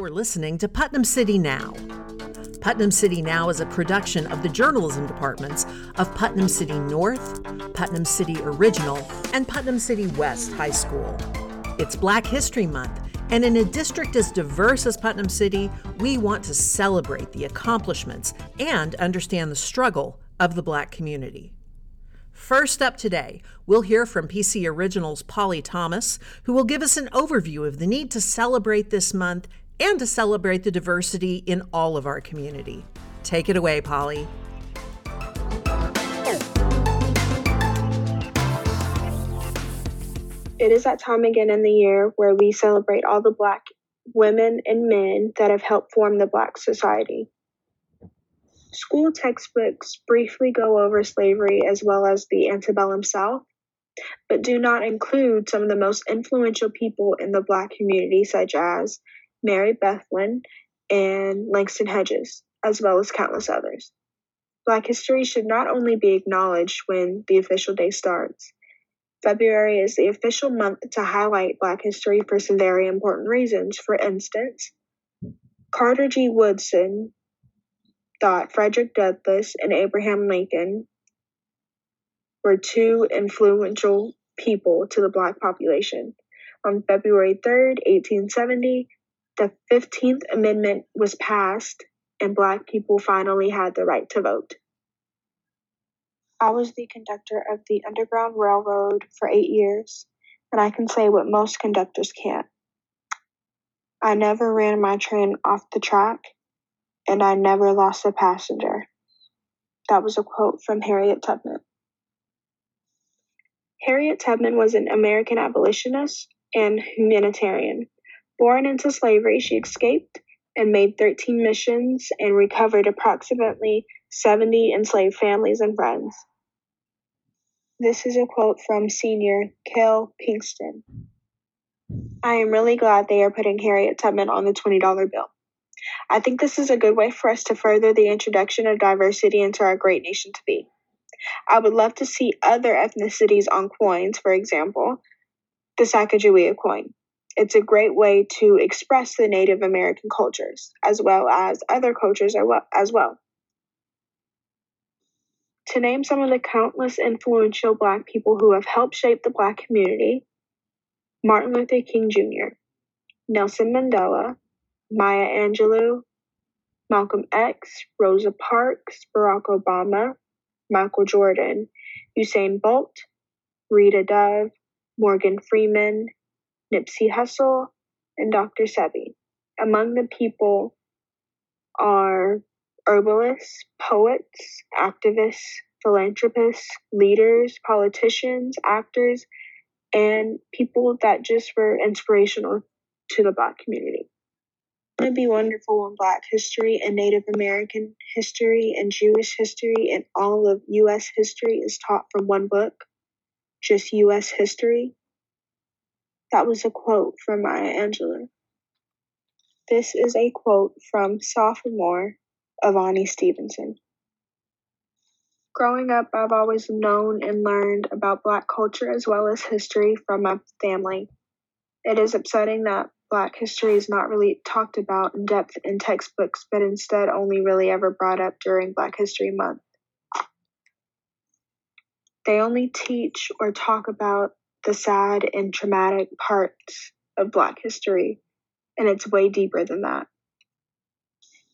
You're listening to Putnam City Now. Putnam City Now is a production of the journalism departments of Putnam City North, Putnam City Original, and Putnam City West High School. It's Black History Month, and in a district as diverse as Putnam City, we want to celebrate the accomplishments and understand the struggle of the Black community. First up today, we'll hear from PC Originals Polly Thomas, who will give us an overview of the need to celebrate this month and to celebrate the diversity in all of our community. Take it away, Polly. It is that time again in the year where we celebrate all the Black women and men that have helped form the Black society. School textbooks briefly go over slavery as well as the antebellum South, but do not include some of the most influential people in the Black community, such as Mary Bethune, and Langston Hughes, as well as countless others. Black history should not only be acknowledged when the official day starts. February is the official month to highlight Black history for some very important reasons. For instance, Carter G. Woodson thought Frederick Douglass and Abraham Lincoln were two influential people to the Black population. On February 3rd, 1870, the 15th Amendment was passed and Black people finally had the right to vote. I was the conductor of the Underground Railroad for eight years, and I can say what most conductors can't. I never ran my train off the track, and I never lost a passenger. That was a quote from Harriet Tubman. Harriet Tubman was an American abolitionist and humanitarian Born into slavery, she escaped and made 13 missions and recovered approximately 70 enslaved families and friends. This is a quote from senior Kel Pinkston. I am really glad they are putting Harriet Tubman on the $20 bill. I think this is a good way for us to further the introduction of diversity into our great nation to be. I would love to see other ethnicities on coins, for example, the Sacagawea coin. It's a great way to express the Native American cultures as well as other cultures as well. To name some of the countless influential Black people who have helped shape the Black community Martin Luther King Jr., Nelson Mandela, Maya Angelou, Malcolm X, Rosa Parks, Barack Obama, Michael Jordan, Usain Bolt, Rita Dove, Morgan Freeman, Nipsey Hussle, and Dr. Sebi. Among the people are herbalists, poets, activists, philanthropists, leaders, politicians, actors, and people that just were inspirational to the Black community. It would be wonderful when Black history and Native American history and Jewish history and all of U.S. history is taught from one book, just U.S. history. That was a quote from Maya Angelou. This is a quote from sophomore Avani Stevenson. Growing up, I've always known and learned about Black culture as well as history from my family. It is upsetting that Black history is not really talked about in depth in textbooks, but instead only really ever brought up during Black History Month. They only teach or talk about the sad and traumatic parts of Black history, and it's way deeper than that.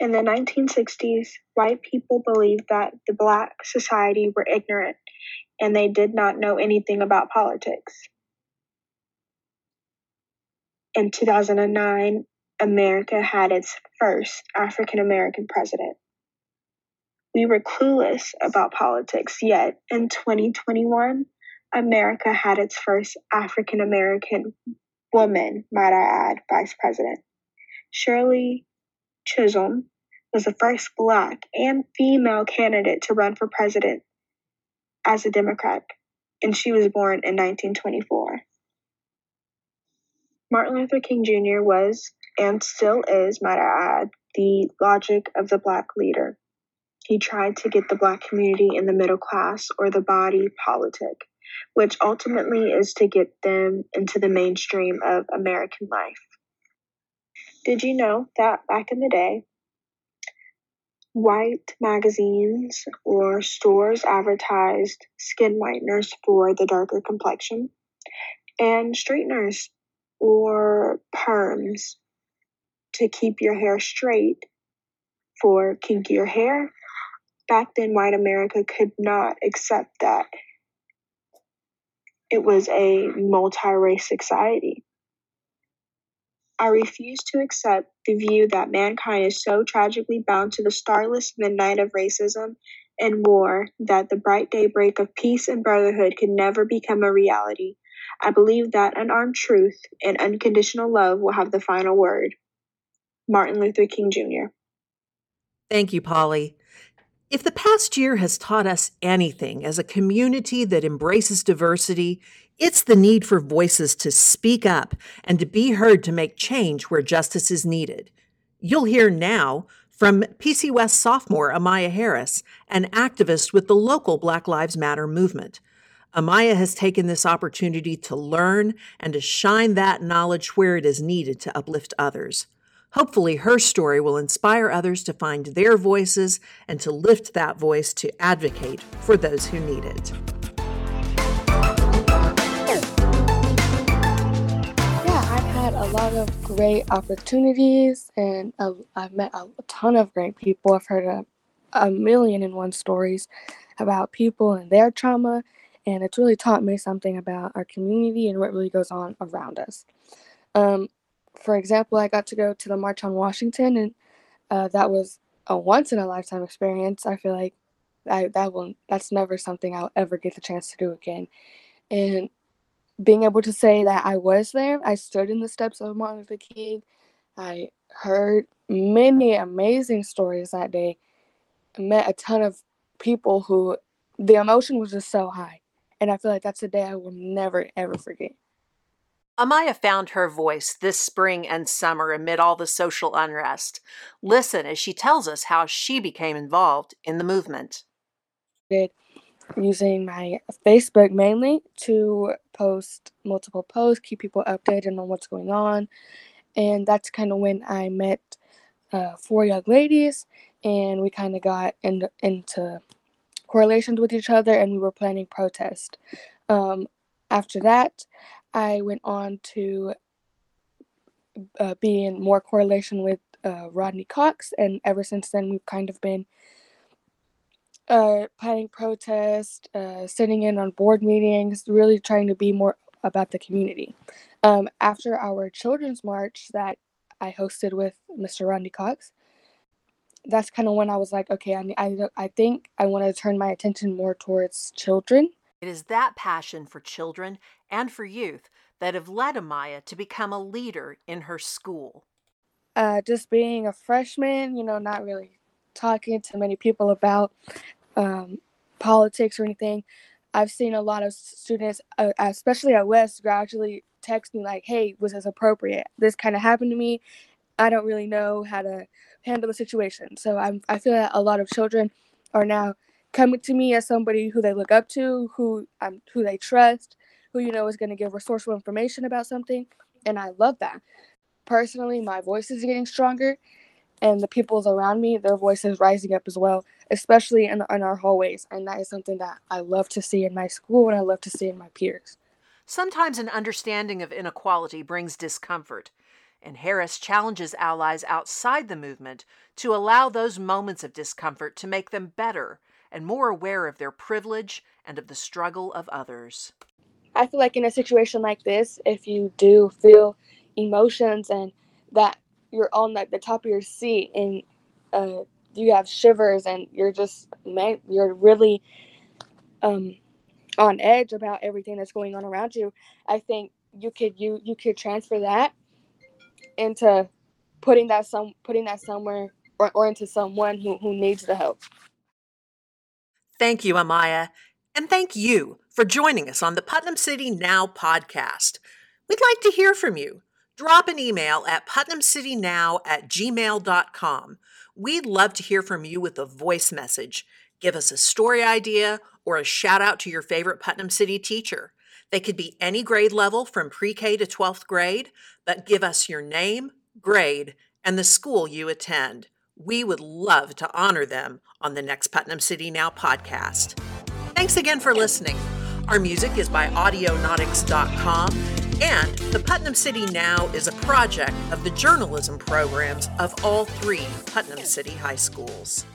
In the 1960s, white people believed that the Black society were ignorant and they did not know anything about politics. In 2009, America had its first African American president. We were clueless about politics, yet in 2021, America had its first African American woman, might I add, vice president. Shirley Chisholm was the first black and female candidate to run for president as a Democrat, and she was born in 1924. Martin Luther King Jr. was, and still is, might I add, the logic of the black leader. He tried to get the black community in the middle class or the body politic which ultimately is to get them into the mainstream of American life. Did you know that back in the day, white magazines or stores advertised skin whiteners for the darker complexion and straighteners or perms to keep your hair straight for kinkier hair. Back then, white America could not accept that it was a multi race society. I refuse to accept the view that mankind is so tragically bound to the starless midnight of racism and war that the bright daybreak of peace and brotherhood can never become a reality. I believe that unarmed truth and unconditional love will have the final word. Martin Luther King Jr. Thank you, Polly. If the past year has taught us anything as a community that embraces diversity, it's the need for voices to speak up and to be heard to make change where justice is needed. You'll hear now from PC West sophomore Amaya Harris, an activist with the local Black Lives Matter movement. Amaya has taken this opportunity to learn and to shine that knowledge where it is needed to uplift others. Hopefully, her story will inspire others to find their voices and to lift that voice to advocate for those who need it. Yeah, I've had a lot of great opportunities and I've met a ton of great people. I've heard a, a million and one stories about people and their trauma, and it's really taught me something about our community and what really goes on around us. Um, for example, I got to go to the March on Washington, and uh, that was a once in a lifetime experience. I feel like I, that will that's never something I'll ever get the chance to do again. And being able to say that I was there, I stood in the steps of Martin Luther King. I heard many amazing stories that day. Met a ton of people who the emotion was just so high. And I feel like that's a day I will never ever forget. Amaya found her voice this spring and summer amid all the social unrest. Listen as she tells us how she became involved in the movement. Using my Facebook mainly to post multiple posts, keep people updated on what's going on. And that's kind of when I met uh, four young ladies and we kind of got in, into correlations with each other and we were planning protest. Um, after that, I went on to uh, be in more correlation with uh, Rodney Cox, and ever since then, we've kind of been uh, planning protests, uh, sitting in on board meetings, really trying to be more about the community. Um, after our children's march that I hosted with Mr. Rodney Cox, that's kind of when I was like, okay, I, I, I think I want to turn my attention more towards children it is that passion for children and for youth that have led Amaya to become a leader in her school. Uh, just being a freshman, you know, not really talking to many people about um, politics or anything. I've seen a lot of students, uh, especially at West, gradually text me like, "Hey, was this appropriate? This kind of happened to me. I don't really know how to handle the situation." So I'm, I feel that a lot of children are now coming to me as somebody who they look up to, who um, who they trust, who you know is going to give resourceful information about something, and I love that. Personally, my voice is getting stronger, and the people's around me, their voice is rising up as well, especially in, in our hallways, and that is something that I love to see in my school and I love to see in my peers. Sometimes an understanding of inequality brings discomfort, and Harris challenges allies outside the movement to allow those moments of discomfort to make them better and more aware of their privilege and of the struggle of others. I feel like in a situation like this, if you do feel emotions and that you're on like the top of your seat and uh, you have shivers and you're just you're really um, on edge about everything that's going on around you. I think you could you you could transfer that into putting that some putting that somewhere or, or into someone who, who needs the help. Thank you, Amaya. And thank you for joining us on the Putnam City Now podcast. We'd like to hear from you. Drop an email at putnamcitynow at gmail.com. We'd love to hear from you with a voice message. Give us a story idea or a shout out to your favorite Putnam City teacher. They could be any grade level from pre K to 12th grade, but give us your name, grade, and the school you attend. We would love to honor them on the next Putnam City Now podcast. Thanks again for listening. Our music is by Audionautix.com, and the Putnam City Now is a project of the journalism programs of all three Putnam City high schools.